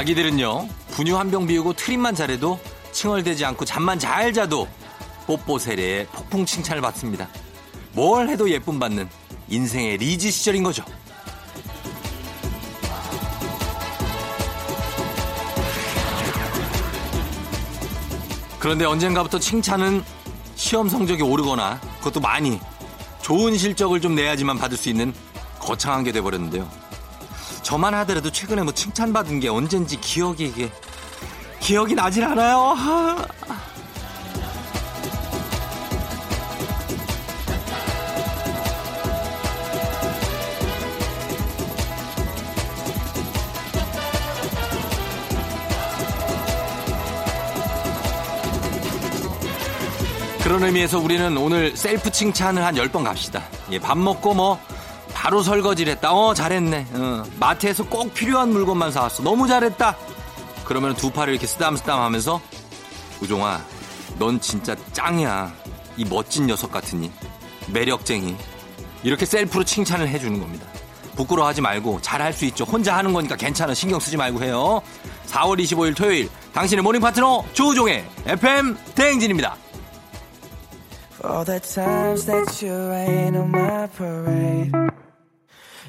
아기들은요, 분유 한 병 비우고 트림만 잘해도 칭얼대지 않고 잠만 잘 자도 뽀뽀 세례에 폭풍 칭찬을 받습니다. 뭘 해도 예쁨 받는 인생의 리즈 시절인 거죠. 그런데 언젠가부터 칭찬은 시험 성적이 오르거나 그것도 많이 좋은 실적을 좀 내야지만 받을 수 있는 거창한 게 돼버렸는데요. 저만 하더라도 최근에 뭐 칭찬받은 게 언젠지 기억이 이게 기억이 나질 않아요. 그런 의미에서 우리는 오늘 셀프 칭찬을 한 10번 갑시다. 예, 밥 먹고 뭐 바로 설거지를 했다. 어, 잘했네. 어, 마트에서 꼭 필요한 물건만 사왔어. 너무 잘했다. 그러면 두 팔을 이렇게 쓰담쓰담 하면서 우종아, 넌 진짜 짱이야. 이 멋진 녀석 같으니. 매력쟁이. 이렇게 셀프로 칭찬을 해주는 겁니다. 부끄러워하지 말고 잘할 수 있죠. 혼자 하는 거니까 괜찮아. 신경 쓰지 말고 해요. 4월 25일 토요일 당신의 morning 파트너 조우종의 FM 대행진입니다. all the times that you rain on my parade.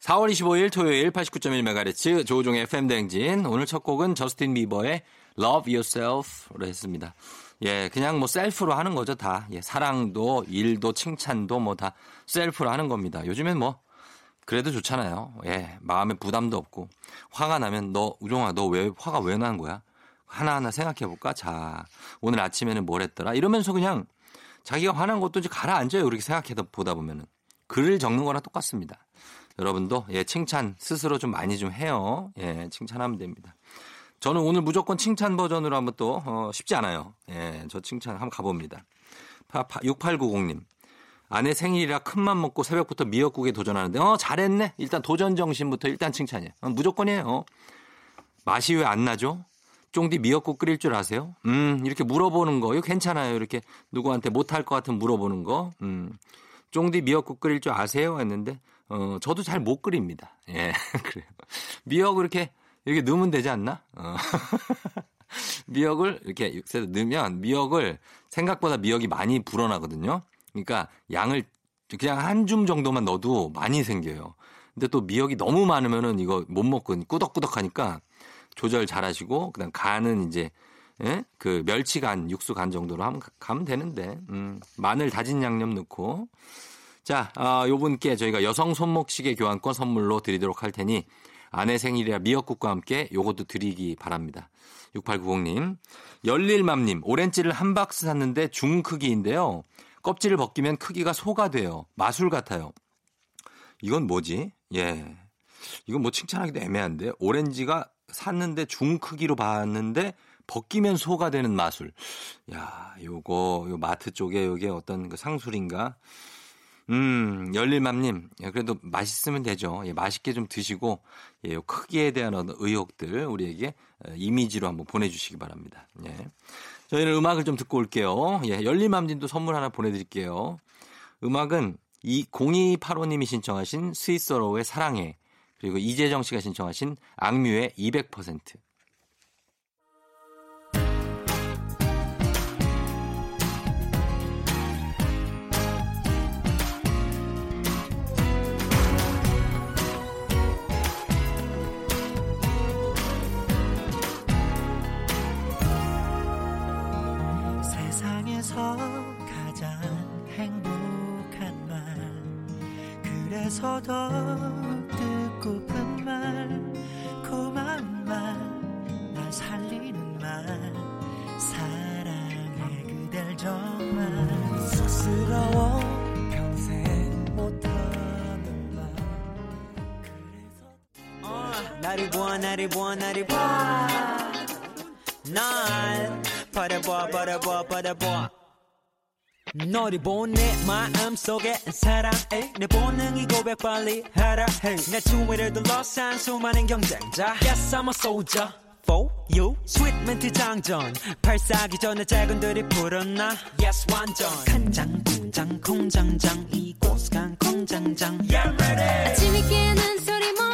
4월 25일 토요일 89.1MHz 조우종의 FM대행진. 오늘 첫 곡은 저스틴 비버의 Love Yourself로 했습니다. 예, 그냥 뭐 셀프로 하는 거죠, 다. 예, 사랑도, 일도, 칭찬도 뭐 다 셀프로 하는 겁니다. 요즘엔 뭐, 그래도 좋잖아요. 예, 마음에 부담도 없고. 화가 나면 너, 우종아, 너 왜, 화가 왜 난 거야? 하나하나 생각해 볼까? 자, 오늘 아침에는 뭘 했더라? 이러면서 그냥 자기가 화난 것도 이제 가라앉아요. 그렇게 생각해 보다 보면은. 글을 적는 거랑 똑같습니다. 여러분도 예, 칭찬 스스로 좀 많이 좀 해요. 예, 칭찬하면 됩니다. 저는 오늘 무조건 칭찬 버전으로 한번 또 어, 쉽지 않아요. 예, 저 칭찬 한번 가봅니다. 6890님. 아내 생일이라 큰맘 먹고 새벽부터 미역국에 도전하는데 어 잘했네. 일단 도전 정신부터 일단 칭찬이에요. 어, 무조건이에요. 어. 맛이 왜 안 나죠? 쫑디 미역국 끓일 줄 아세요? 음, 이렇게 물어보는 거. 이거 괜찮아요. 이렇게 누구한테 못할 것 같은 물어보는 거. 음. 쫑디 미역국 끓일 줄 아세요? 했는데, 어, 저도 잘못 끓입니다. 예, 그래요. 미역을 이렇게, 이렇게 넣으면 되지 않나? 어. 미역을 이렇게 육수에 넣으면 미역을 생각보다 미역이 많이 불어나거든요. 그러니까 양을 그냥 한 줌 정도만 넣어도 많이 생겨요. 근데 또 미역이 너무 많으면은 이거 못 먹고 꾸덕꾸덕 하니까 조절 잘 하시고 그다음 간은 이제 예? 그 멸치 간, 육수 간 정도로 하면 가면 되는데 음, 마늘 다진 양념 넣고 자, 어, 요 분께 저희가 여성 손목시계 교환권 선물로 드리도록 할 테니 아내 생일이라 미역국과 함께 요것도 드리기 바랍니다. 6890님. 열릴맘님, 오렌지를 한 박스 샀는데 중 크기인데요. 껍질을 벗기면 크기가 소가 돼요. 마술 같아요. 이건 뭐지? 예. 이건 뭐 칭찬하기도 애매한데 오렌지가 샀는데 중 크기로 봤는데 벗기면 소가 되는 마술. 야, 요거 요 마트 쪽에 요게 어떤 그 상술인가? 음, 열릴맘님, 그래도 맛있으면 되죠. 예, 맛있게 좀 드시고, 예, 요 크기에 대한 의혹들 우리에게 어, 이미지로 한번 보내주시기 바랍니다. 예. 저희는 음악을 좀 듣고 올게요. 예, 열릴맘님도 선물 하나 보내드릴게요. 음악은 이 0285님이 신청하신 스위스어로의 사랑해. 그리고 이재정 씨가 신청하신 악뮤의 200%. 말 그래서 더 듣고픈 말 고마운 말 날 살리는 말 사랑해 그댈 정말 쑥스러워 평생 못하는 말. 그래서 어, 나 나를 보아 나를 보아 나를 보아. 날 바라보아 바라보아 바라보아 너를 본내 마음속에 사랑해 내 본능이 고백 빨리 하라 해내 주위를 둘러싼 수많은 경쟁자 Yes I'm a soldier for you. 스윗 멘트 장전 발사기 전에 작은들이 불었나 Yes 완전. 간장 공장 공장장 이곳 간 공장장. Yeah ready. 아침이 깨는 소리 morning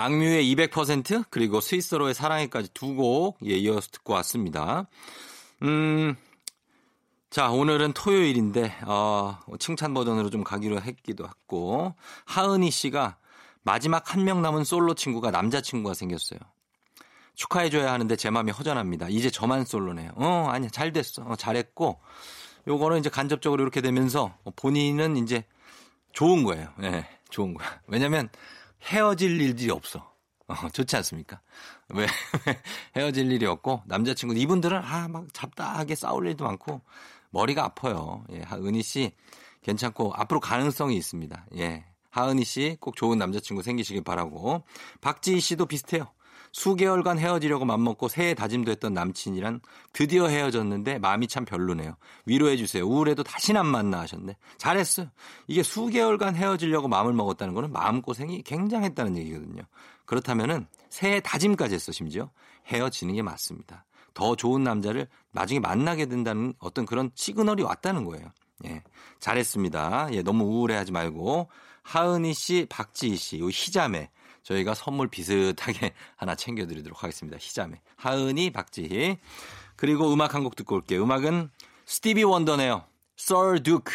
악뮤의 200% 그리고 스위스로의 사랑해까지 두 곡 예, 이어서 듣고 왔습니다. 음, 자 오늘은 토요일인데 어, 칭찬 버전으로 좀 가기로 했기도 했고 하은희 씨가 마지막 한 명 남은 솔로 친구가 남자 친구가 생겼어요. 축하해줘야 하는데 제 마음이 허전합니다. 이제 저만 솔로네요. 어 아니야 잘 됐어 어, 잘했고 요거는 이제 간접적으로 이렇게 되면서 본인은 이제 좋은 거예요. 예, 좋은 거야. 왜냐면 헤어질 일들이 없어. 어, 좋지 않습니까? 왜, 헤어질 일이 없고, 남자친구, 이분들은, 아, 막 잡다하게 싸울 일도 많고, 머리가 아파요. 예, 하은희 씨, 괜찮고, 앞으로 가능성이 있습니다. 예. 하은희 씨, 꼭 좋은 남자친구 생기시길 바라고. 박지희 씨도 비슷해요. 수개월간 헤어지려고 맘먹고 새해 다짐도 했던 남친이랑 드디어 헤어졌는데 마음이 참 별로네요. 위로해 주세요. 우울해도 다시는 안 만나 하셨네. 잘했어요. 이게 수개월간 헤어지려고 마음을 먹었다는 거는 마음고생이 굉장했다는 얘기거든요. 그렇다면은 새해 다짐까지 했어 심지어 헤어지는 게 맞습니다. 더 좋은 남자를 나중에 만나게 된다는 어떤 그런 시그널이 왔다는 거예요. 예. 잘했습니다. 예, 너무 우울해하지 말고 하은희 씨, 박지희 씨, 요 희자매 저희가 선물 비슷하게 하나 챙겨드리도록 하겠습니다. 희자매. 하은이, 박지희. 그리고 음악 한 곡 듣고 올게요. 음악은 스티비 원더네요. Sir Duke.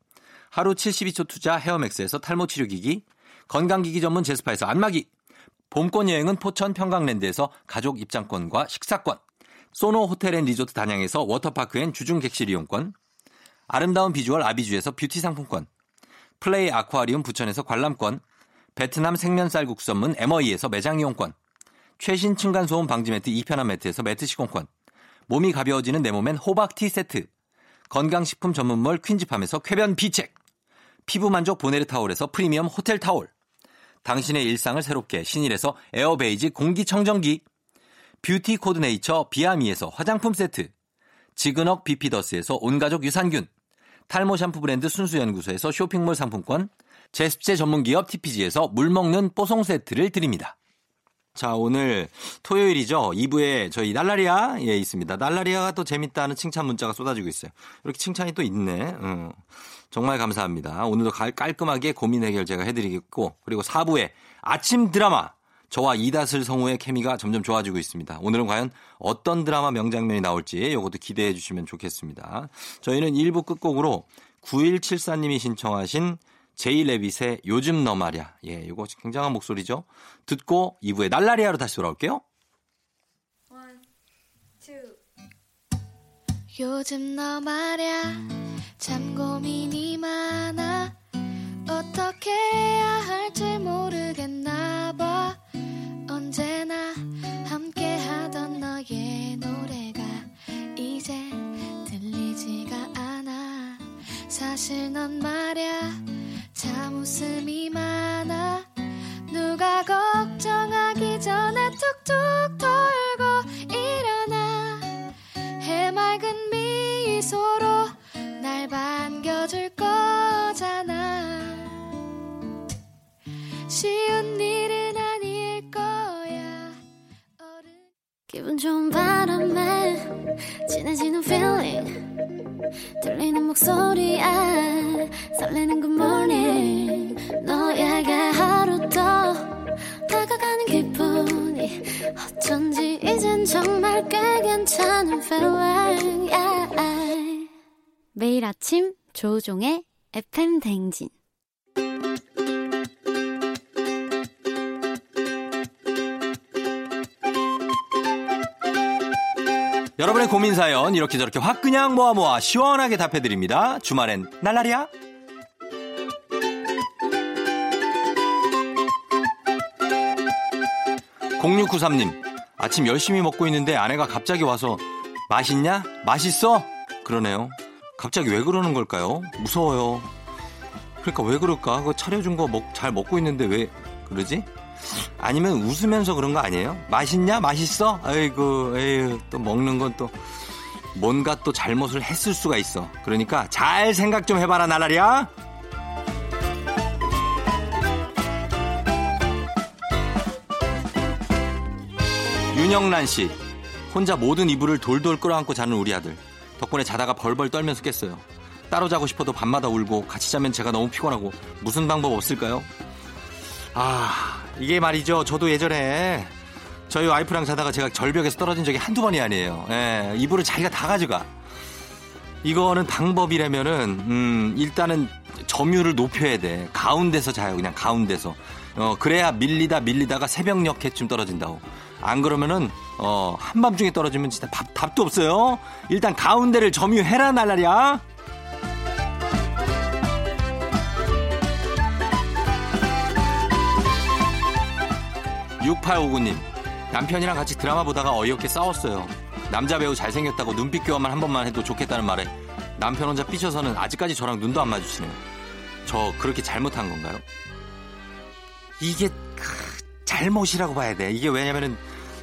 하루 72초 투자 헤어맥스에서 탈모 치료기기, 건강기기 전문 제스파에서 안마기, 봄권 여행은 포천 평강랜드에서 가족 입장권과 식사권, 소노 호텔 앤 리조트 단양에서 워터파크 and 주중 객실 이용권, 아름다운 비주얼 아비주에서 뷰티 상품권, 플레이 아쿠아리움 부천에서 관람권, 베트남 생면쌀 국수 전문 MOE에서 매장 이용권, 최신 층간소음 방지 매트 이편한 매트에서 매트 시공권, 몸이 가벼워지는 내 몸엔 호박티 세트, 건강식품 전문몰 퀸즈팜에서 쾌변 비책, 피부 만족 보네르 타올에서 프리미엄 호텔 타올, 당신의 일상을 새롭게 신일에서 에어베이지 공기청정기, 뷰티 코드네이처 비아미에서 화장품 세트, 지그넉 비피더스에서 온가족 유산균, 탈모 샴푸 브랜드 순수연구소에서 쇼핑몰 상품권, 제습제 전문기업 TPG에서 물먹는 뽀송 세트를 드립니다. 자, 오늘 토요일이죠. 2부에 저희 날라리아 예 있습니다. 날라리아가 또 재밌다는 칭찬 문자가 쏟아지고 있어요. 이렇게 칭찬이 또 있네. 응. 정말 감사합니다. 오늘도 깔, 깔끔하게 고민 해결 제가 해드리겠고 그리고 4부에 아침 드라마 저와 이다슬 성우의 케미가 점점 좋아지고 있습니다. 오늘은 과연 어떤 드라마 명장면이 나올지 이것도 기대해 주시면 좋겠습니다. 저희는 1부 끝곡으로 9174님이 신청하신 제이 레빗의 요즘 너 말야. 예, 이거 굉장한 목소리죠. 듣고 2부에 날라리아로 다시 돌아올게요. 요즘 너 말야 참 고민이 많아. 어떻게 해야 할지 모르겠나 봐. 언제나 함께 하던 너의 노래가 이제 들리지가 않아. 사실 넌 말야 참 웃음이 많아. 누가 걱정하기 전에 툭툭 돌고 일어나. 해맑은 미소로 날 반겨줄 거잖아. 쉬운 일은 아닐 거야. 어른. 기분 좋은 바람에 진해지는 feeling. 들리는 목소리에 설레는 good morning. 너에게 하루 더 다가가는 기분이 어쩐지 이젠 정말 꽤 괜찮은 feeling yeah. 매일 아침 조종의 FM 댕진 여러분의 고민 사연 이렇게 저렇게 확 그냥 모아 모아 시원하게 답해 드립니다. 주말엔 날라리야. 0693님 아침 열심히 먹고 있는데 아내가 갑자기 와서 맛있냐? 맛있어? 그러네요. 갑자기 왜 그러는 걸까요? 무서워요. 그러니까 왜 그럴까? 그거 차려준 거 잘 먹고 있는데 왜 그러지? 아니면 웃으면서 그런 거 아니에요? 맛있냐? 맛있어? 아이고, 에휴, 또 먹는 건 또 뭔가 또 잘못을 했을 수가 있어. 그러니까 잘 생각 좀 해봐라, 나라리야. 윤영란 씨, 혼자 모든 이불을 돌돌 끌어안고 자는 우리 아들. 덕분에 자다가 벌벌 떨면서 깼어요. 따로 자고 싶어도 밤마다 울고 같이 자면 제가 너무 피곤하고 무슨 방법 없을까요? 아, 이게 말이죠. 저도 예전에 저희 와이프랑 자다가 제가 절벽에서 떨어진 적이 한두 번이 아니에요. 예, 이불을 자기가 다 가져가. 이거는 방법이라면은, 음, 일단은 점유를 높여야 돼. 가운데서 자요. 그냥 가운데서. 어, 그래야 밀리다 밀리다가 새벽녘에쯤 떨어진다고. 안 그러면은, 어, 한밤중에 떨어지면 진짜 밥, 답도 없어요. 일단 가운데를 점유해라, 날라리야. 6859님 남편이랑 같이 드라마 보다가 어이없게 싸웠어요. 남자 배우 잘생겼다고 눈빛 교환만 한 번만 해도 좋겠다는 말에 남편 혼자 삐쳐서는 아직까지 저랑 눈도 안 마주치네요. 저 그렇게 잘못한 건가요? 이게 잘못이라고 봐야 돼. 이게 왜냐면은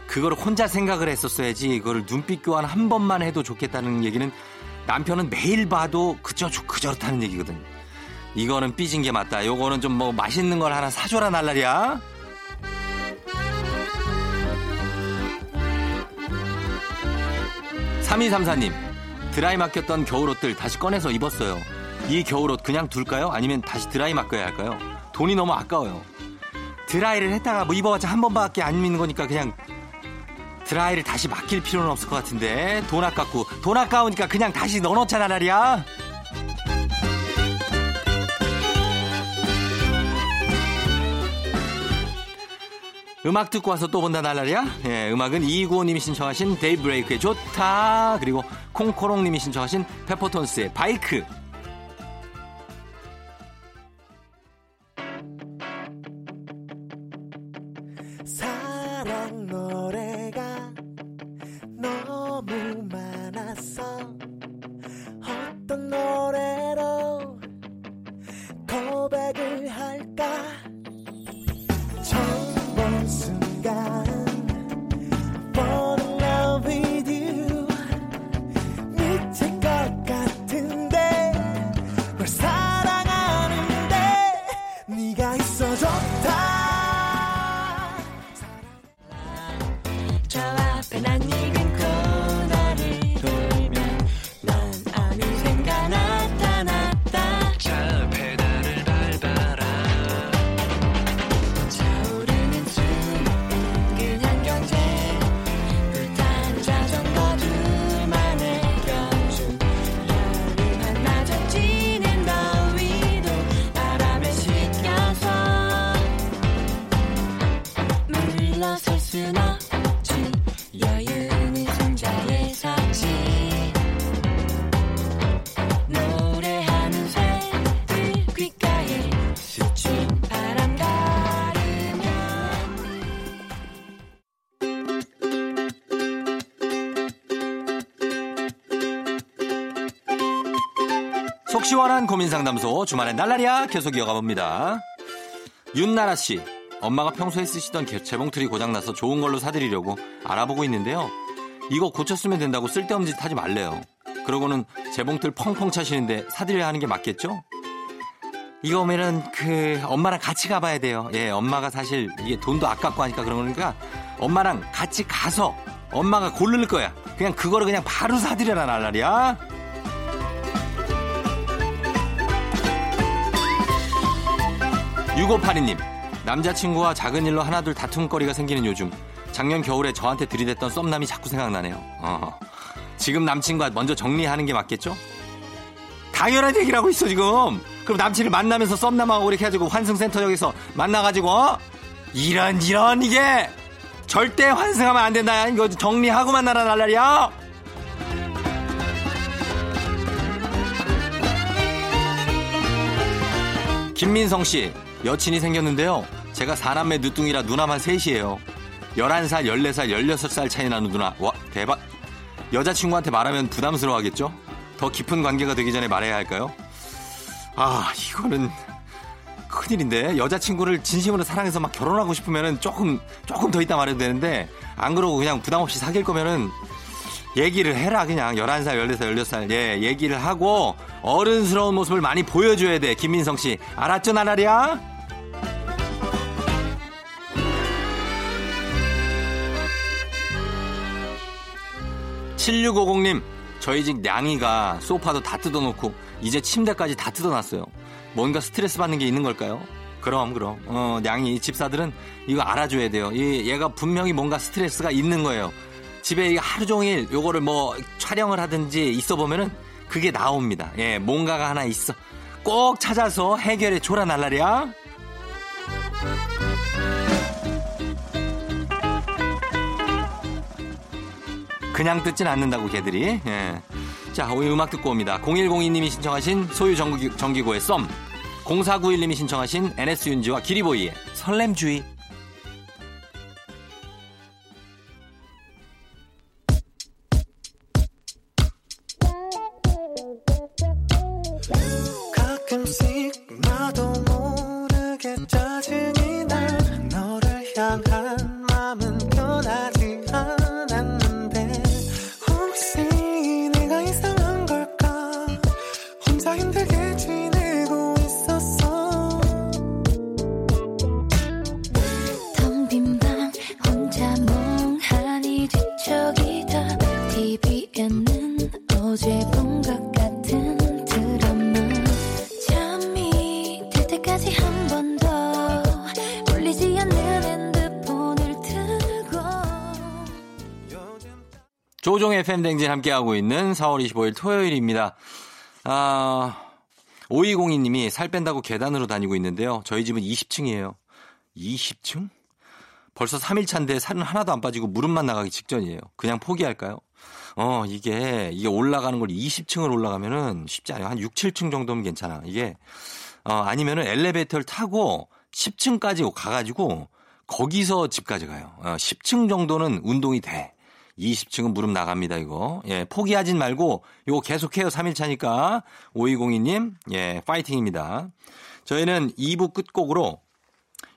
그걸 혼자 생각을 했었어야지 이거를 눈빛 교환 한 번만 해도 좋겠다는 얘기는 남편은 매일 봐도 그저 그저렇다는 얘기거든. 이거는 삐진 게 맞다. 요거는 좀 뭐 맛있는 걸 하나 사줘라 날라리야. 3234님, 드라이 맡겼던 겨울옷들 다시 꺼내서 입었어요. 이 겨울옷 그냥 둘까요? 아니면 다시 드라이 맡겨야 할까요? 돈이 너무 아까워요. 드라이를 했다가 뭐 입어봤자 한 번밖에 안 입는 거니까 그냥 드라이를 다시 맡길 필요는 없을 것 같은데 돈 아깝고 돈 아까우니까 그냥 다시 넣어놓잖아 날이야. 음악 듣고 와서 또 본다 날라리야? 예, 음악은 이구호님이 신청하신 데이브레이크의 좋다 그리고 콩코롱님이 신청하신 페퍼톤스의 바이크 시원한 고민 상담소 주말엔 날라리야 계속 이어가 봅니다. 윤나라 씨, 엄마가 평소에 쓰시던 개- 재봉틀이 고장나서 좋은 걸로 사드리려고 알아보고 있는데요. 이거 고쳤으면 된다고 쓸데없는 짓 하지 말래요. 그러고는 재봉틀 펑펑 차시는데 사드려야 하는 게 맞겠죠? 이거 오면은 그 엄마랑 같이 가봐야 돼요. 예, 엄마가 사실 이게 돈도 아깝고 하니까 그런 거니까 엄마랑 같이 가서 엄마가 고를 거야. 그냥 그거를 그냥 바로 사드려라 날라리야. 6582님, 남자친구와 작은 일로 하나둘 다툼거리가 생기는 요즘, 작년 겨울에 저한테 들이댔던 썸남이 자꾸 생각나네요. 어. 지금 남친과 먼저 정리하는 게 맞겠죠? 당연한 얘기를 하고 있어, 지금. 그럼 남친을 만나면서 썸남하고 이렇게 해가지고 환승센터역에서 만나가지고, 어? 이런, 이런, 이게! 절대 환승하면 안 된다. 이거 정리하고 만나라, 날라리야! 김민성 씨, 여친이 생겼는데요. 제가 사남매 늦둥이라 누나만 셋이에요. 11살, 14살, 16살 차이 나는 누나. 와, 대박. 여자친구한테 말하면 부담스러워 하겠죠? 더 깊은 관계가 되기 전에 말해야 할까요? 아, 이거는 큰일인데. 여자친구를 진심으로 사랑해서 막 결혼하고 싶으면은 조금, 조금 더 있다 말해도 되는데, 안 그러고 그냥 부담 없이 사귈 거면은, 얘기를 해라, 그냥. 11살, 14살, 16살. 예, 얘기를 하고, 어른스러운 모습을 많이 보여줘야 돼, 김민성 씨. 알았죠, 나라리야? 7650님, 저희 집 냥이가 소파도 다 뜯어놓고 이제 침대까지 다 뜯어놨어요. 뭔가 스트레스 받는 게 있는 걸까요? 그럼 그럼 어 냥이 집사들은 이거 알아줘야 돼요. 이 얘가 분명히 뭔가 스트레스가 있는 거예요. 집에 하루 종일 요거를 뭐 촬영을 하든지 있어 보면은 그게 나옵니다. 예, 뭔가가 하나 있어. 꼭 찾아서 해결해 줘라 날라리야. 그냥 듣진 않는다고 걔들이. 예. 자, 오늘 음악 듣고 옵니다. 0102님이 신청하신 소유 정기, 정기고의 썸. 0491님이 신청하신 NS 윤지와 기리보이의 설렘주의. 가끔씩 나도 모르게 짜증이 나 너를 향한 조종의 팬댕진 함께하고 있는 4월 25일 토요일입니다. 아, 5202님이 살 뺀다고 계단으로 다니고 있는데요. 저희 집은 20층이에요. 20층? 벌써 3일 차인데 살은 하나도 안 빠지고 무릎만 나가기 직전이에요. 그냥 포기할까요? 어, 이게, 이게 올라가는 걸 20층을 올라가면은 쉽지 않아요. 한 6, 7층 정도면 괜찮아. 이게, 어, 아니면은 엘리베이터를 타고 10층까지 가가지고 거기서 집까지 가요. 어, 10층 정도는 운동이 돼. 20층은 무릎 나갑니다, 이거. 예, 포기하진 말고, 요거 계속해요, 3일 차니까. 5202님, 예, 파이팅입니다. 저희는 2부 끝곡으로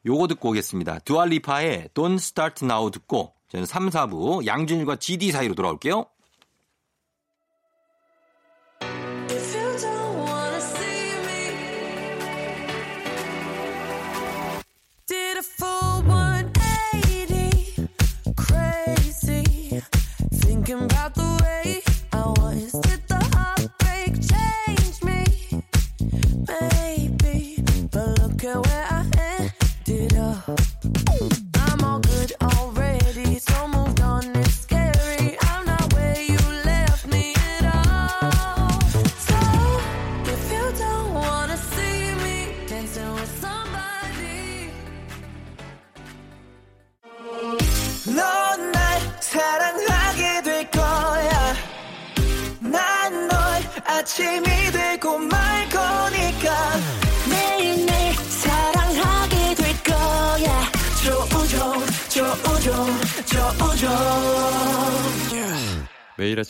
요거 듣고 오겠습니다. 두알리파의 Don't Start Now 듣고, 저는 3, 4부 양준일과 GD 사이로 돌아올게요.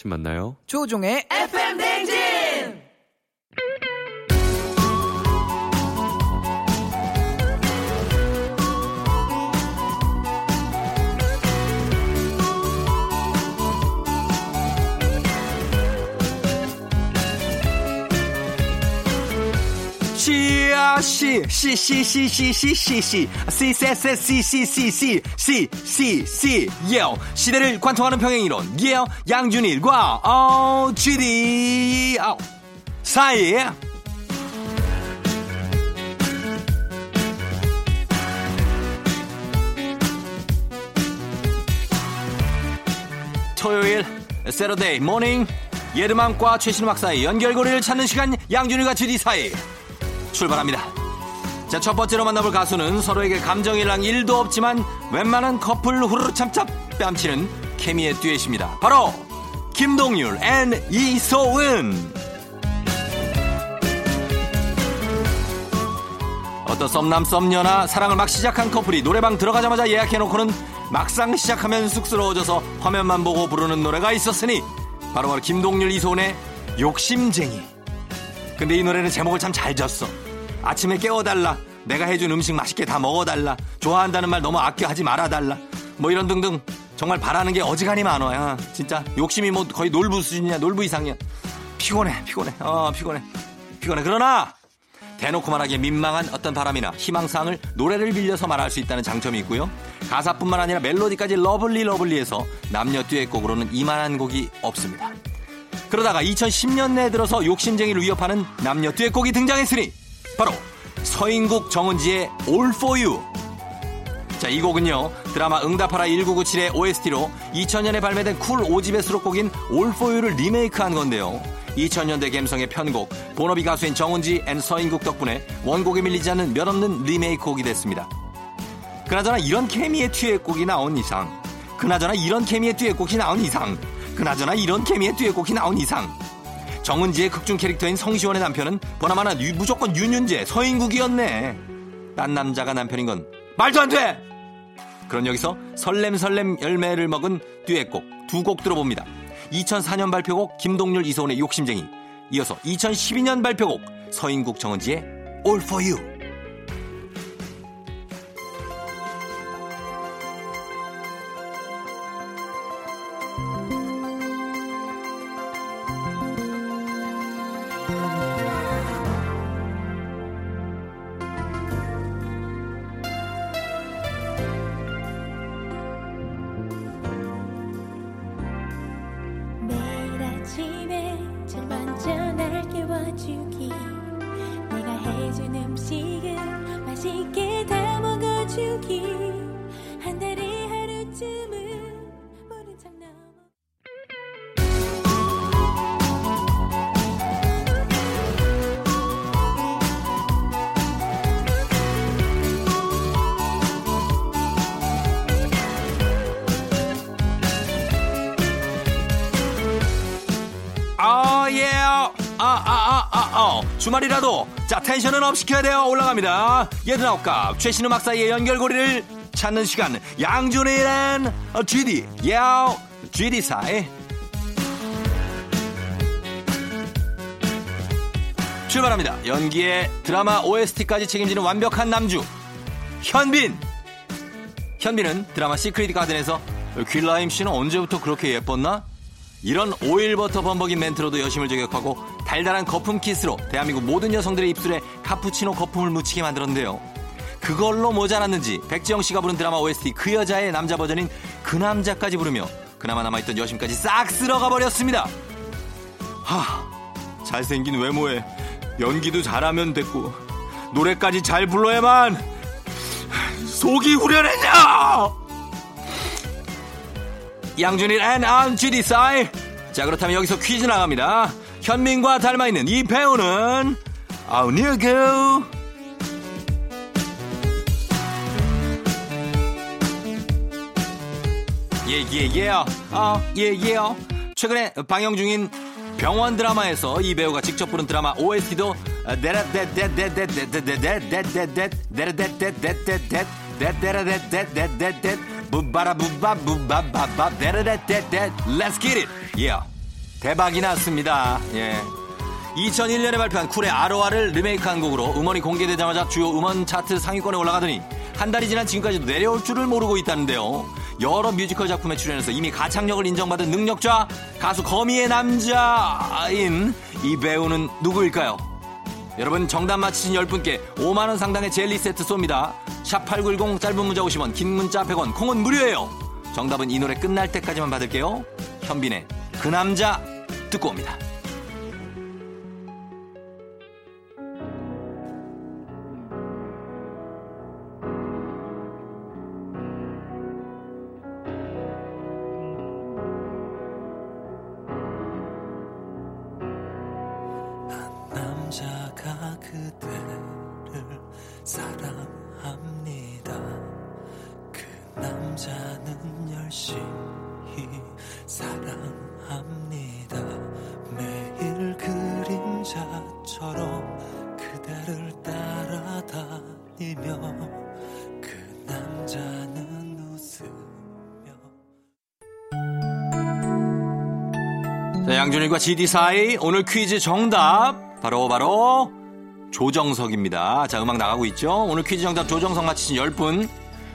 아침 만나요. 조종의 FM 댕진! 씨씨씨씨씨씨씨 씨세세씨씨씨씨씨씨 예요 시대를 관통하는 평행이론 예요 양준일과 어 GD 어, 사이 토요일 Saturday morning 옛 음악과 최신음악 사이 연결고리를 찾는 시간 양준일과 GD 사이 출발합니다. 자, 첫 번째로 만나볼 가수는 서로에게 감정이란 일도 없지만 웬만한 커플 후루룩 참참 뺨치는 케미의 듀엣입니다. 바로 김동률 and 이소은. 어떤 썸남 썸녀나 사랑을 막 시작한 커플이 노래방 들어가자마자 예약해놓고는 막상 시작하면 쑥스러워져서 화면만 보고 부르는 노래가 있었으니 바로바로 김동률 이소은의 욕심쟁이. 근데 이 노래는 제목을 참 잘 졌어. 아침에 깨워달라. 내가 해준 음식 맛있게 다 먹어달라. 좋아한다는 말 너무 아껴 하지 말아달라. 뭐 이런 등등 정말 바라는 게 어지간히 많아요. 진짜 욕심이 뭐 거의 놀부 수준이야. 놀부 이상이야. 피곤해, 피곤해. 어, 피곤해. 피곤해. 그러나 대놓고 말하기에 민망한 어떤 바람이나 희망사항을 노래를 빌려서 말할 수 있다는 장점이 있고요. 가사뿐만 아니라 멜로디까지 lovely lovely해서 남녀 듀엣곡으로는 이만한 곡이 없습니다. 그러다가 2010년대에 들어서 욕심쟁이를 위협하는 남녀 듀엣곡이 등장했으니 바로 서인국 정은지의 All For You 자, 이 곡은요, 드라마 응답하라 1997의 OST로 2000년에 발매된 쿨 5집의 수록곡인 All For You를 리메이크한 건데요. 2000년대 감성의 편곡, 본업이 가수인 정은지 and 서인국 덕분에 원곡에 밀리지 않는 몇 없는 리메이크 곡이 됐습니다. 그나저나 이런 케미의 듀엣곡이 나온 이상, 그나저나 이런 케미의 듀엣곡이 나온 이상, 그나저나 이런 케미의 듀엣곡이 나온 이상, 정은지의 극중 캐릭터인 성시원의 남편은 보나마나 유- 무조건 윤윤재, 서인국이었네. 딴 남자가 남편인 건 말도 안 돼! 그런 여기서 설렘설렘 열매를 먹은 듀엣곡 두 곡 들어봅니다. 2004년 발표곡 김동률 이소은의 욕심쟁이 이어서 2012년 발표곡 서인국 정은지의 All For You 주말이라도, 자, 텐션은 up 시켜야 돼요. 올라갑니다. 예드나옵과 최신 음악 사이의 연결고리를 찾는 시간. 양준일 and 어, GD. 예, GD 사이. 출발합니다. 연기에 드라마 OST까지 책임지는 완벽한 남주. 현빈. 현빈은 드라마 시크릿 가든에서 길라임 씨는 언제부터 그렇게 예뻤나? 이런 오일버터 범벅인 멘트로도 여심을 저격하고 달달한 거품 키스로 대한민국 모든 여성들의 입술에 카푸치노 거품을 묻히게 만들었는데요. 그걸로 모자랐는지 백지영 씨가 부른 드라마 OST 그 여자의 남자 버전인 그 남자까지 부르며 그나마 남아있던 여심까지 싹 쓸어가 버렸습니다. 하, 잘생긴 외모에 연기도 잘하면 됐고 노래까지 잘 불러야만 속이 후련했냐? 양준일 and 안 GD 사이. 자 그렇다면 여기서 퀴즈 나갑니다. 현빈과 닮아 있는 이 배우는 아우 누구? 예예예 아예예 최근에 방영 중인 병원 드라마에서 이 배우가 직접 부른 드라마 OST도 Let's get it. Yeah. 대박이 났습니다. 예. 2001년에 발표한 쿨의 아로아를 리메이크한 곡으로 음원이 공개되자마자 주요 음원 차트 상위권에 올라가더니 한 달이 지난 지금까지도 내려올 줄을 모르고 있다는데요. 여러 뮤지컬 작품에 출연해서 이미 가창력을 인정받은 능력자 가수 거미의 남자인 이 배우는 누구일까요? 여러분 정답 맞히신 10분께 5만원 상당의 젤리 세트 쏩니다. 샵8910 짧은 문자 50원 긴 문자 100원 콩은 무료예요. 정답은 이 노래 끝날 때까지만 받을게요. 현빈의 그 남자 듣고 옵니다. 자, 양준일과 GD 사이 오늘 퀴즈 정답 바로 바로 조정석입니다. 자, 음악 나가고 있죠. 오늘 퀴즈 정답 조정석 맞히신 10분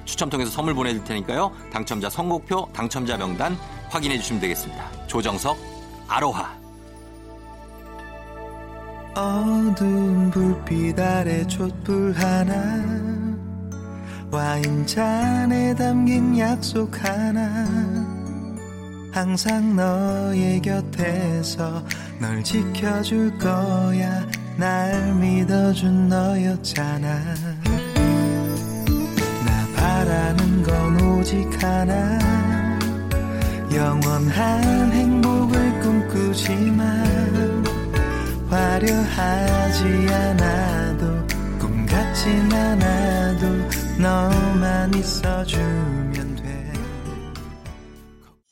추첨 통해서 선물 보내드릴 테니까요. 당첨자 선곡표, 당첨자 명단 확인해 주시면 되겠습니다. 조정석 아로하. 어두운 불빛 아래 촛불 하나 와인잔에 담긴 약속 하나 항상 너의 곁에서 널 지켜줄 거야. 날 믿어준 너였잖아. 나 바라는 건 오직 하나. 영원한 행복을 꿈꾸지만 화려하지 않아도 꿈 같진 않아도 너만 있어주면 돼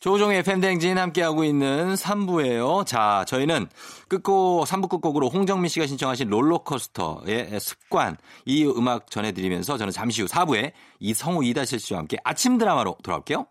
조종의 팬댕진 함께하고 있는 3부예요. 자, 저희는 끝곡 3부 끝곡으로 홍정민 씨가 신청하신 롤러코스터의 습관 이 음악 전해드리면서 저는 잠시 후 4부에 이성우 이다실 씨와 함께 아침 드라마로 돌아올게요.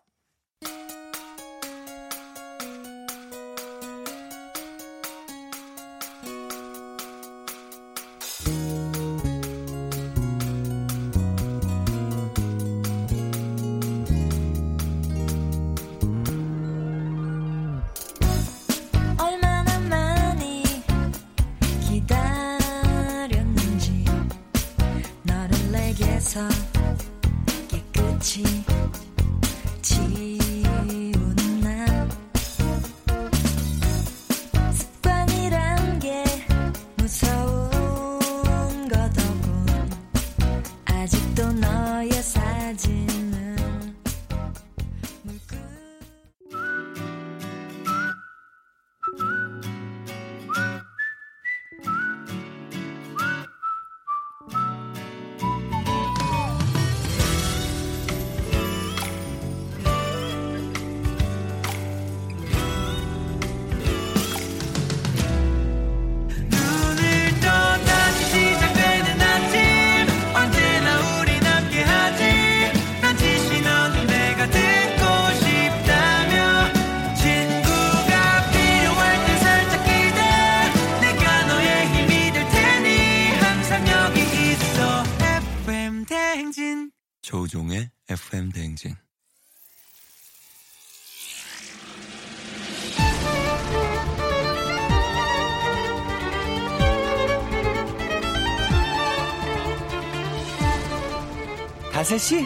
다슬 씨,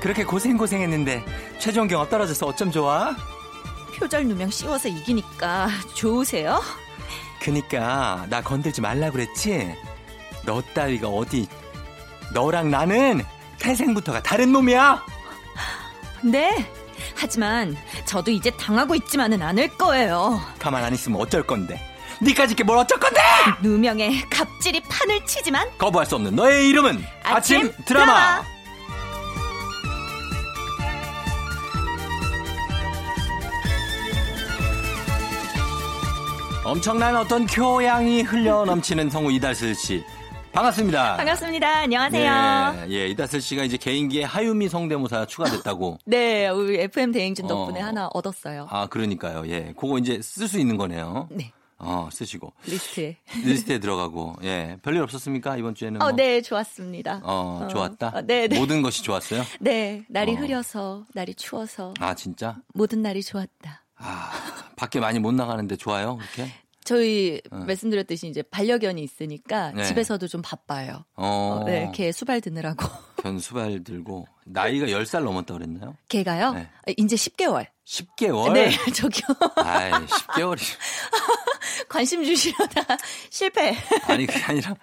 그렇게 고생 고생했는데 최종 경합 떨어져서 어쩜 좋아? 표절 누명 씌워서 이기니까 좋으세요? 그니까 나 건들지 말라 그랬지. 너 따위가 어디? 너랑 나는 태생부터가 다른 놈이야. 네. 하지만 저도 이제 당하고 있지만은 않을 거예요. 가만 안 있으면 어쩔 건데? 니까짓 게뭘 어쩔 건데? 누명에 갑질이 판을 치지만 거부할 수 없는 너의 이름은 아침, 드라마. 엄청난 어떤 교양이 흘러 넘치는 성우 이달슬 씨. 반갑습니다. 반갑습니다. 안녕하세요. 예, 예, 이달슬 씨가 이제 개인기에 하유미 성대모사 추가됐다고. 네, 우리 FM 대행진 덕분에 어. 하나 얻었어요. 아, 그러니까요. 예. 그거 이제 쓸 수 있는 거네요. 네, 어, 쓰시고. 리스트에. 리스트에 들어가고. 예. 별일 없었습니까? 이번 주에는. 어, 뭐. 네, 좋았습니다. 어, 어, 좋았다. 어, 네, 네. 모든 것이 좋았어요? 네, 날이 어. 흐려서, 날이 추워서, 아, 진짜? 모든 날이 좋았다. 아, 밖에 많이 못 나가는데 좋아요? 그렇게? 저희 어. 말씀드렸듯이 이제 반려견이 있으니까 네. 집에서도 좀 바빠요. 어, 어, 네, 걔 수발 드느라고. 견 수발 들고 나이가 10살 넘었다 그랬나요? 걔가요? 네. 아, 이제 10개월. 10개월? 네, 저기요. 아이, 10개월이. 관심 주시려다 실패. 아니, 그게 아니라,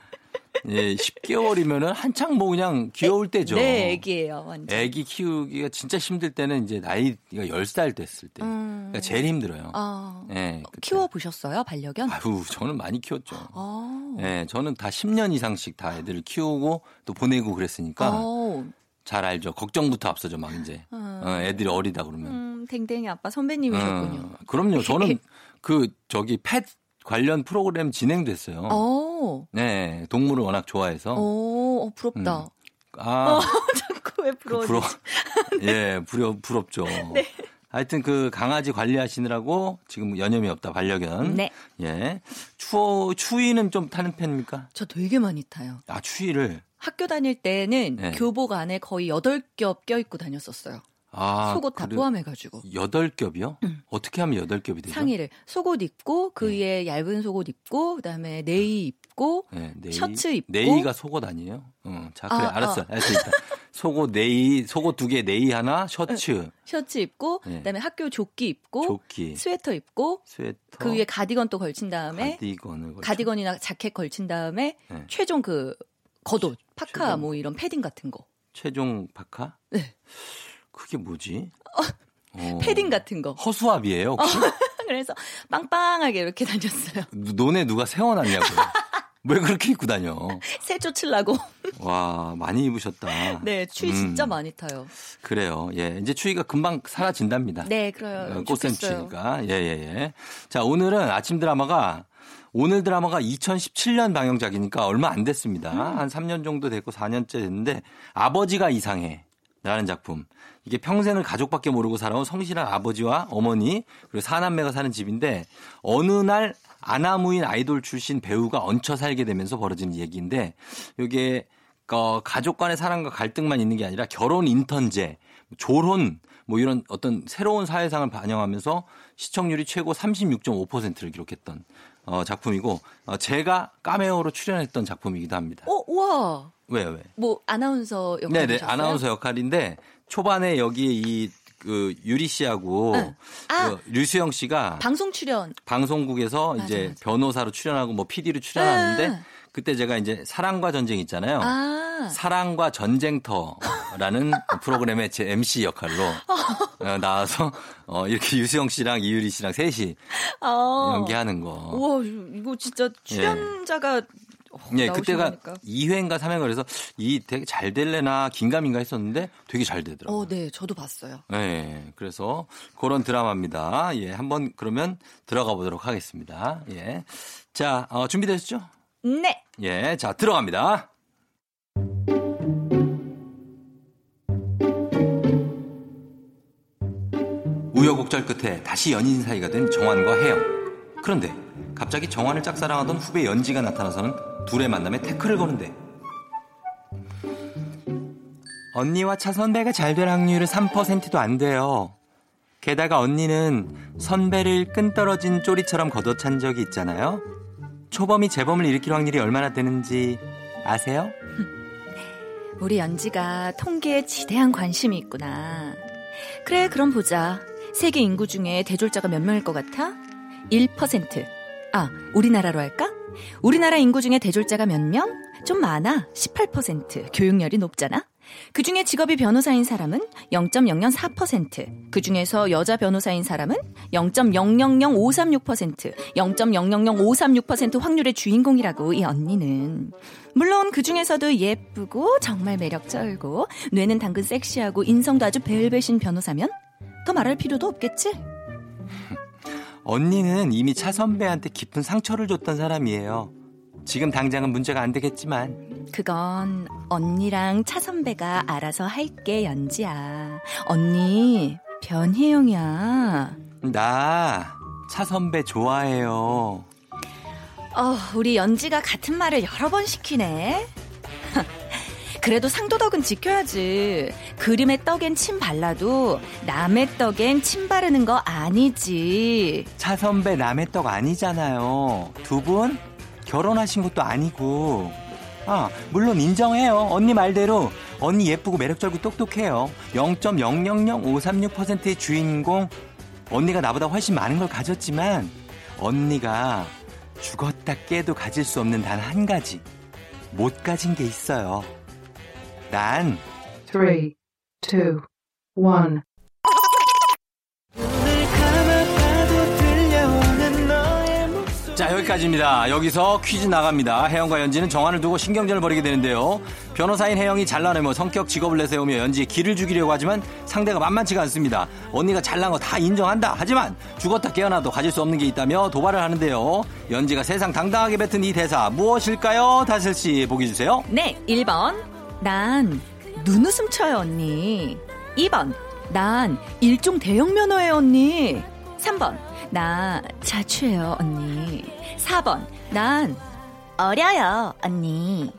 예, 10개월이면은 한창 뭐 그냥 귀여울 때죠. 네, 애기예요, 완전. 애기 키우기가 진짜 힘들 때는 이제 나이가 10살 됐을 때. 음. 그러니까 제일 힘들어요. 아, 예. 그때. 키워 보셨어요, 반려견? 아유, 저는 많이 키웠죠. 아. 예, 저는 다 10년 이상씩 다 애들을 키우고 또 보내고 그랬으니까 어, 잘 알죠. 걱정부터 앞서죠, 막 이제. 어. 어, 애들이 어리다 그러면. 음, 댕댕이 아빠 선배님이셨군요. 어, 그럼요. 저는 그 저기 펫 관련 프로그램 진행됐어요. 어, 네, 동물을 워낙 좋아해서. 어, 어, 부럽다. 아, 자꾸 왜그 부러워? 부러, 예, 부러, 부럽죠. 네. 하여튼 그 강아지 관리하시느라고 지금 여념이 없다 반려견. 네. 예. 추워 추위는 좀 타는 편입니까? 저 되게 많이 타요. 아 추위를. 학교 다닐 때는 네. 교복 안에 거의 8겹 껴입고 다녔었어요. 아 속옷 다 그래- 포함해가지고. 여덟 겹이요? 어떻게 하면 여덟 겹이 되죠? 상의를. 속옷 입고, 그 네. 위에 얇은 속옷 입고, 그 다음에 내의 입고, 네, 내의. 셔츠 입고. 내의가 속옷 아니에요? 어, 자, 그래, 아, 알았어. 알았어. 일단 속옷 내의, 속옷 두 개, 내의 하나, 셔츠, 셔츠 입고, 네. 그 다음에 학교 조끼 입고, 조끼, 스웨터 입고, 스웨터, 그 위에 가디건 또 걸친 다음에, 가디건을 걸쳐. 가디건이나 자켓 걸친 다음에, 네. 최종 그 겉옷, 파카 최종. 뭐 이런 패딩 같은 거. 최종 파카? 네. 그게 뭐지? 어. 패딩 같은 거. 허수아비예요 혹시? 그래서 빵빵하게 이렇게 다녔어요. 너네 누가 세워놨냐고요? 왜 그렇게 입고 다녀? 새 쫓으려고. 와 많이 입으셨다. 네, 추위 음, 진짜 많이 타요. 그래요. 예, 이제 추위가 금방 사라진답니다. 네, 그래요. 어, 꽃샘 좋겠어요. 추위가. 예, 예, 예. 자, 오늘은 아침 드라마가 오늘 드라마가 2017년 방영작이니까 얼마 안 됐습니다. 음. 한 3년 정도 됐고 4년째 됐는데 아버지가 이상해. 라는 작품. 이게 평생을 가족밖에 모르고 살아온 성실한 아버지와 어머니 그리고 사남매가 사는 집인데 어느 날 아나무인 아이돌 출신 배우가 얹혀 살게 되면서 벌어진 얘기인데 이게 어, 가족 간의 사랑과 갈등만 있는 게 아니라 결혼 인턴제, 졸혼 뭐 이런 어떤 새로운 사회상을 반영하면서 시청률이 최고 36.5%를 기록했던 어, 작품이고 어, 제가 까메오로 출연했던 작품이기도 합니다. 어, 우와. 왜요, 왜? 뭐 아나운서 역할 네네 아나운서 역할인데 초반에 여기 이그 유리 씨하고 응. 아. 그 류수영 씨가 방송 출연. 방송국에서 맞아, 이제 맞아. 변호사로 출연하고 뭐 PD로 출연하는데 아. 그때 제가 이제 사랑과 전쟁 있잖아요. 아. 사랑과 전쟁터라는 프로그램의 제 MC 역할로 어, 나와서 어, 이렇게 유수영 씨랑 이유리 씨랑 셋이 아. 연기하는 거. 우와, 이거 진짜 출연자가 어, 예, 그때가 나오시니까. 2회인가 3회인가 그래서 이 되게 잘 될래나 긴가민가 했었는데 되게 잘 되더라고요. 어, 네, 저도 봤어요. 네, 그래서 그런 드라마입니다. 예, 한번 그러면 들어가 보도록 하겠습니다. 예. 자, 어, 준비되셨죠? 네. 예, 자, 들어갑니다. 우여곡절 끝에 다시 연인 사이가 된 정환과 혜영. 그런데 갑자기 정환을 짝사랑하던 후배 연지가 나타나서는 둘의 만남에 태클을 거는데 언니와 차 선배가 잘 될 확률은 3%도 안 돼요. 게다가 언니는 선배를 끈 떨어진 쪼리처럼 걷어찬 적이 있잖아요. 초범이 재범을 일으킬 확률이 얼마나 되는지 아세요? 우리 연지가 통계에 지대한 관심이 있구나. 그래, 그럼 보자. 세계 인구 중에 대졸자가 몇 명일 것 같아? 1%. 아, 우리나라로 할까? 우리나라 인구 중에 대졸자가 몇 명? 좀 많아. 18%. 교육열이 높잖아. 그 중에 직업이 변호사인 사람은 0.004%. 그 중에서 여자 변호사인 사람은 0.000536%. 0.000536% 확률의 주인공이라고 이 언니는. 물론 그 중에서도 예쁘고 정말 매력적이고 뇌는 당근 섹시하고 인성도 아주 벨벳인 변호사면 더 말할 필요도 없겠지? 언니는 이미 차 선배한테 깊은 상처를 줬던 사람이에요. 지금 당장은 문제가 안 되겠지만 그건 언니랑 차 선배가 알아서 할게 연지야. 언니 변혜영이야. 나 차 선배 좋아해요. 어, 우리 연지가 같은 말을 여러 번 시키네. 그래도 상도덕은 지켜야지. 그림의 떡엔 침 발라도 남의 떡엔 침 바르는 거 아니지. 차 선배 남의 떡 아니잖아요. 두 분 결혼하신 것도 아니고 아, 물론 인정해요. 언니 말대로. 언니 예쁘고 매력적이고 똑똑해요. 0.000536%의 주인공. 언니가 나보다 훨씬 많은 걸 가졌지만, 언니가 죽었다 깨도 가질 수 없는 단 한 가지. 못 가진 게 있어요. 난. 3, 2, 1. 자 여기까지입니다. 여기서 퀴즈 나갑니다. 혜영과 연지는 정한을 두고 신경전을 벌이게 되는데요. 변호사인 혜영이 잘나내며 성격 직업을 내세우며 연지에 길을 주기려고 하지만 상대가 만만치가 않습니다. 언니가 잘난 거 다 인정한다. 하지만 죽었다 깨어나도 가질 수 없는 게 있다며 도발을 하는데요. 연지가 세상 당당하게 뱉은 이 대사 무엇일까요? 다슬 씨 보기 주세요. 네, 1번. 난 눈웃음 쳐요, 언니. 2번. 난 일종 대형 면허예요, 언니. 3번. 나 자취해요, 언니. 4번. 난 어려요, 언니.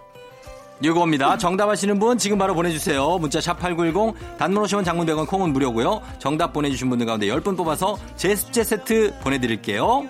이거입니다. 정답하시는 분 지금 바로 보내주세요. 문자 샵 8910 단문 50원 장문 100원 콩은 무료고요. 정답 보내주신 분들 가운데 10분 뽑아서 제습제 세트 보내드릴게요.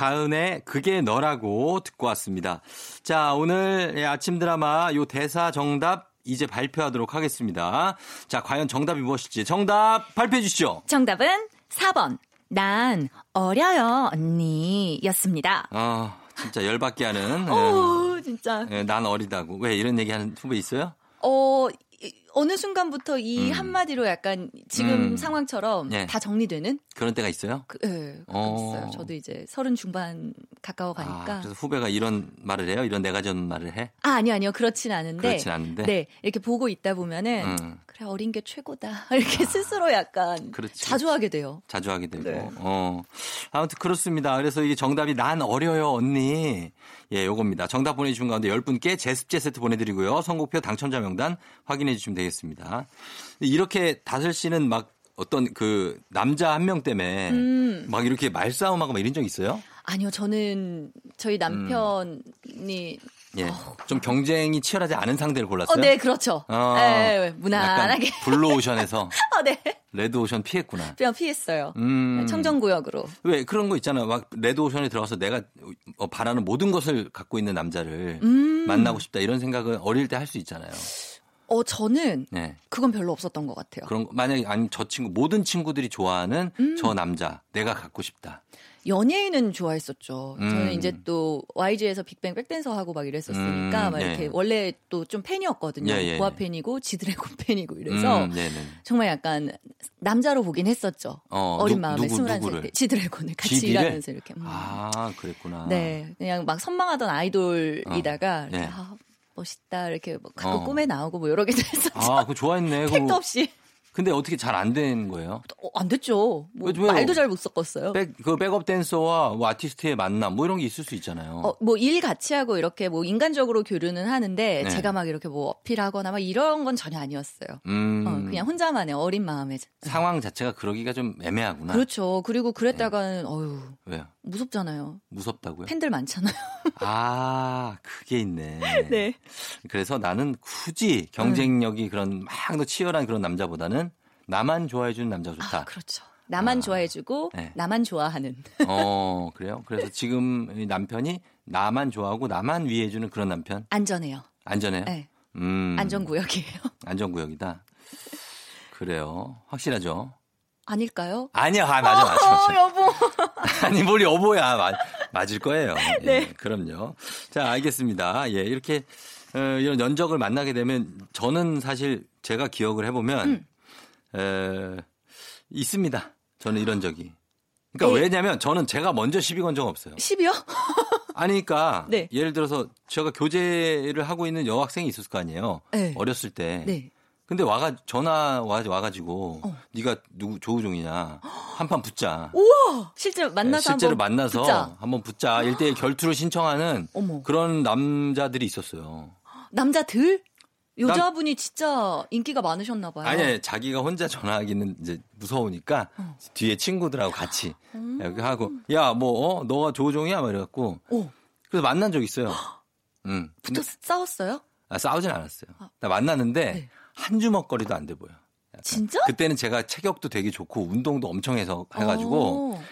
다은의 그게 너라고 듣고 왔습니다. 자, 오늘 예, 아침 드라마 요 대사 정답 이제 발표하도록 하겠습니다. 자, 과연 정답이 무엇일지 정답 발표해 주시죠. 정답은 4번. 난 어려요, 언니. 였습니다. 아, 진짜 열받게 하는. 예. 오, 진짜. 예, 난 어리다고. 왜 이런 얘기 하는 후배 있어요? 어, 이- 어느 순간부터 이 음. 한마디로 약간 지금 음. 상황처럼 예. 다 정리되는? 그런 때가 있어요? 그, 예, 어. 있어요. 저도 이제 서른 중반 가까워 가니까. 아, 그래서 후배가 이런 말을 해요? 이런 내가 전 말을 해? 아, 아니요, 아니요. 그렇진 않은데. 그렇진 않은데? 네. 이렇게 보고 있다 보면은, 음. 그래, 어린 게 최고다. 이렇게 스스로 약간 그렇지, 자주 하게 돼요. 자주 하게 되고. 네. 어. 아무튼 그렇습니다. 그래서 이게 정답이 난 어려요, 언니. 예, 요겁니다. 정답 보내주신 가운데 10분께 제습제 세트 보내드리고요. 선곡표 당첨자 명단 확인해 주시면 되겠습니다. 이렇게 다슬 씨는 막 어떤 그 남자 한 명 때문에 음. 막 이렇게 말싸움하고 막 이런 적 있어요? 아니요, 저는 저희 남편이, 예. 좀 경쟁이 치열하지 않은 상대를 어, 골랐어요? 네, 그렇죠. 어, 예, 무난하게. 약간 블루오션에서 어, 네. 레드오션 피했구나. 그냥 피했어요. 음. 청정구역으로. 왜 그런 거 있잖아. 막 레드오션에 들어가서 내가 어, 바라는 모든 것을 갖고 있는 남자를 음. 만나고 싶다 이런 생각은 어릴 때 할 수 있잖아요. 어, 저는 네. 그건 별로 없었던 것 같아요. 그런 거 만약에 아니 저 친구 모든 친구들이 좋아하는 음. 저 남자 내가 갖고 싶다. 연예인은 좋아했었죠. 음. 저는 이제 또 YG에서 빅뱅 백댄서 하고 막 이랬었으니까 음, 막 이렇게 예. 원래 또 좀 팬이었거든요. 예, 예, 보아 예. 팬이고 지드래곤 팬이고 이래서 음, 네네. 정말 약간 남자로 보긴 했었죠. 어, 어, 린 누- 마음에 스물한 누구를? 살때 지드래곤을 같이 를? 일하면서 이렇게. 음. 아 그랬구나. 네, 그냥 막 선망하던 아이돌이다가 어, 네. 아, 멋있다 이렇게 뭐 가끔 어. 꿈에 나오고 뭐 여러 개 했었죠. 아, 그거 좋아했네. 택도 뭐- 없이 근데 어떻게 잘 안 된 거예요? 어, 안 됐죠. 뭐 왜요? 말도 잘 못 섞었어요. 백, 그 백업 댄서와 뭐 아티스트의 만남 뭐 이런 게 있을 수 있잖아요. 어, 뭐 일 같이 하고 이렇게 뭐 인간적으로 교류는 하는데 네. 제가 막 이렇게 뭐 어필하거나 막 이런 건 전혀 아니었어요. 음, 어, 그냥 혼자만의 어린 마음에. 상황 자체가 그러기가 좀 애매하구나. 그렇죠. 그리고 그랬다가는 어유 왜요? 무섭잖아요. 무섭다고요? 팬들 많잖아요. 아, 그게 있네. 네. 그래서 나는 굳이 경쟁력이 그런 막더 치열한 그런 남자보다는 나만 좋아해주는 남자가 좋다. 아, 그렇죠. 나만 아. 좋아해주고 네. 나만 좋아하는. 어, 그래요? 그래서 지금 이 남편이 나만 좋아하고 나만 위해주는 그런 남편? 안전해요. 안전해요? 네. 음. 안전구역이에요. 안전구역이다. 그래요. 확실하죠? 아닐까요? 아니야, 아, 맞아, 맞아. 어, 맞아. 여보. 아니, 뭘 여보야. 맞, 맞을 거예요. 예, 네. 그럼요. 자, 알겠습니다. 예, 이렇게 어, 이런 연적을 만나게 되면 저는 사실 제가 기억을 해보면 에, 있습니다. 저는 이런 적이. 그러니까 에? 왜냐면 저는 제가 먼저 시비 건 적 없어요. 10이요? 아니, 그러니까 네. 예를 들어서 제가 교제를 하고 있는 여학생이 있었을 거 아니에요. 네. 어렸을 때. 네. 근데 와가 전화 와 와가지고 어. 네가 누구 조우종이냐 한판 붙자. 우와! 실제 만나서 네, 실제로 한번 만나서 붙자. 한번 붙자. 일대일 결투를 신청하는 어머. 그런 남자들이 있었어요. 남자들? 여자분이 진짜 인기가 많으셨나 봐요. 아니, 아니, 자기가 혼자 전화하기는 이제 무서우니까 어. 뒤에 친구들하고 같이 음. 이렇게 하고 야, 뭐, 어, 너가 조우종이야? 막 이래갖고 오, 그래서 만난 적 있어요. 응. 근데 붙어 싸웠어요? 아, 싸우진 않았어요. 나 만났는데 네. 한 주먹거리도 안 돼 보여. 진짜? 그때는 제가 체격도 되게 좋고 운동도 엄청 해서 해가지고 어.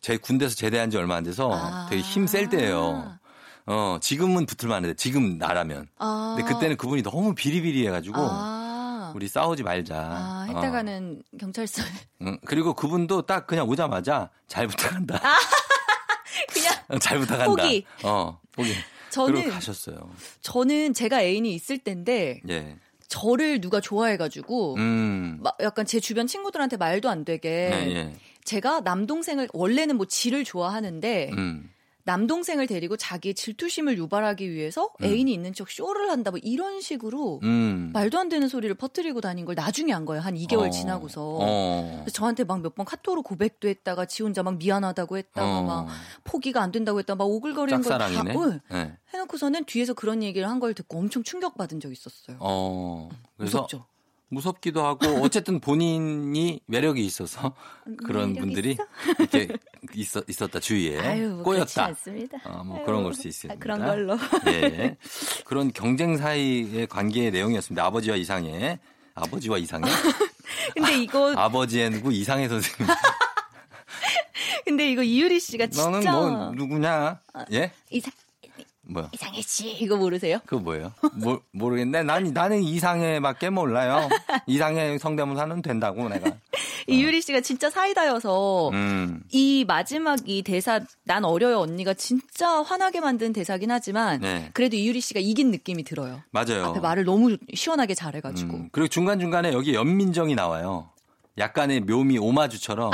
제 군대에서 제대한 지 얼마 안 돼서 아. 되게 힘 셀 때예요. 어, 지금은 붙을만 한데 지금 나라면. 아. 근데 그때는 그분이 너무 비리비리해가지고 아, 우리 싸우지 말자. 아, 어. 했다가는 경찰서에 응, 그리고 그분도 딱 그냥 오자마자 잘 부탁한다. 그냥 어, 잘 부탁한다. 포기. 어, 포기. 저는 가셨어요. 저는 제가 애인이 있을 때인데 예. 저를 누가 좋아해가지고 음. 막 약간 제 주변 친구들한테 말도 안 되게 네, 예. 제가 남동생을 원래는 뭐 지를 좋아하는데 음. 남동생을 데리고 자기의 질투심을 유발하기 위해서 애인이 있는 척 쇼를 한다 뭐 이런 식으로 음. 말도 안 되는 소리를 퍼뜨리고 다닌 걸 나중에 한 거예요. 한 2개월 어. 지나고서. 어. 그래서 저한테 막 몇 번 카톡으로 고백도 했다가 지 혼자 막 미안하다고 했다가 어. 막 포기가 안 된다고 했다가 막 오글거리는 걸다 짝사랑이네. 응. 네. 해놓고서는 뒤에서 그런 얘기를 한 걸 듣고 엄청 충격받은 적 있었어요. 어. 그래서 무섭죠? 무섭기도 하고 어쨌든 본인이 매력이 있어서 그런 매력 분들이 있어? 이렇게 있었, 있었다 주위에 아유, 뭐 꼬였다. 않습니다. 어, 뭐 아유, 그런 걸 수 있습니다. 아, 그런 걸로. 예. 그런 경쟁 사이의 관계의 내용이었습니다. 아버지와 이상의 아버지와 이상의 근데 이거 아 버지의 누구 이상의 선생님. 근데 이거 이유리 씨가 진짜 너는 뭐 누구냐? 예? 이상 뭐야? 이상해 씨 이거 모르세요? 그거 뭐예요? 모, 모르겠네. 난, 나는 이상해밖에 몰라요. 이상해 성대모사는 된다고 내가. 이유리 씨가 진짜 사이다여서 음. 이 마지막 이 대사 난 어려요 언니가 진짜 화나게 만든 대사긴 하지만 네. 그래도 이유리 씨가 이긴 느낌이 들어요. 맞아요. 앞에 말을 너무 시원하게 잘해가지고. 음, 그리고 중간 중간에 여기 연민정이 나와요. 약간의 묘미 오마주처럼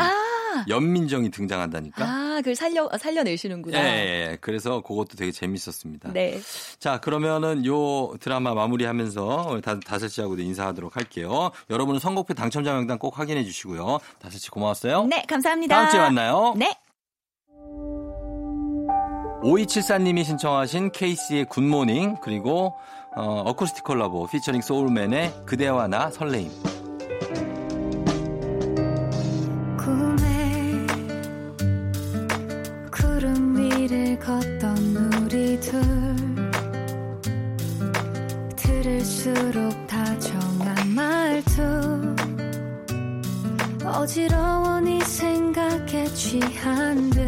연민정이 등장한다니까. 아, 그걸 살려 살려내시는구나. 예, 예, 예. 그래서 그것도 되게 재밌었습니다. 네. 자, 그러면은 요 드라마 마무리하면서 다, 다섯 씨하고도 인사하도록 할게요. 여러분은 선곡표 당첨자 명단 꼭 확인해 주시고요. 다섯 씨 고마웠어요. 네, 감사합니다. 다음 주에 만나요. 네. 5274님이 신청하신 케이스의 굿모닝 그리고 어, 어쿠스틱 콜라보 피처링 소울맨의 그대와 나 설레임. 걷던 우리들 들을수록 다정한 말투. 어지러워 네 생각에 취한 듯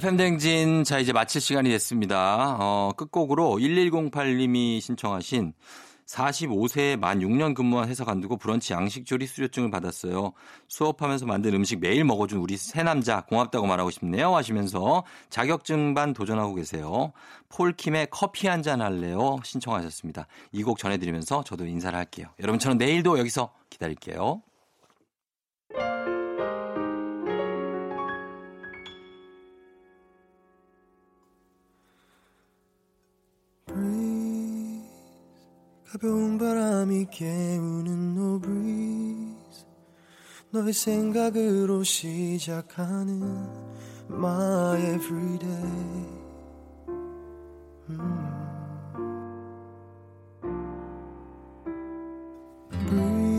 FM 댕진 자 이제 마칠 시간이 됐습니다. 어, 끝곡으로 1108님이 신청하신 45세에 만 6년 근무한 회사 관두고 브런치 양식 조리 수료증을 받았어요. 수업하면서 만든 음식 매일 먹어준 우리 새 남자 고맙다고 말하고 싶네요 하시면서 자격증반 도전하고 계세요. 폴킴의 커피 한 잔 할래요 신청하셨습니다. 이 곡 전해드리면서 저도 인사를 할게요. 여러분 저는 내일도 여기서 기다릴게요. Breeze. 가벼운 바람이 깨우는 no breeze. 너의 생각으로 시작하는 my everyday. 음. breathe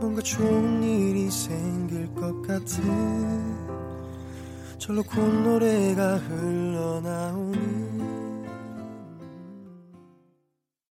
뭔가 좋은 일이 생길 것 같은 절로 콧노래가 흘러나오는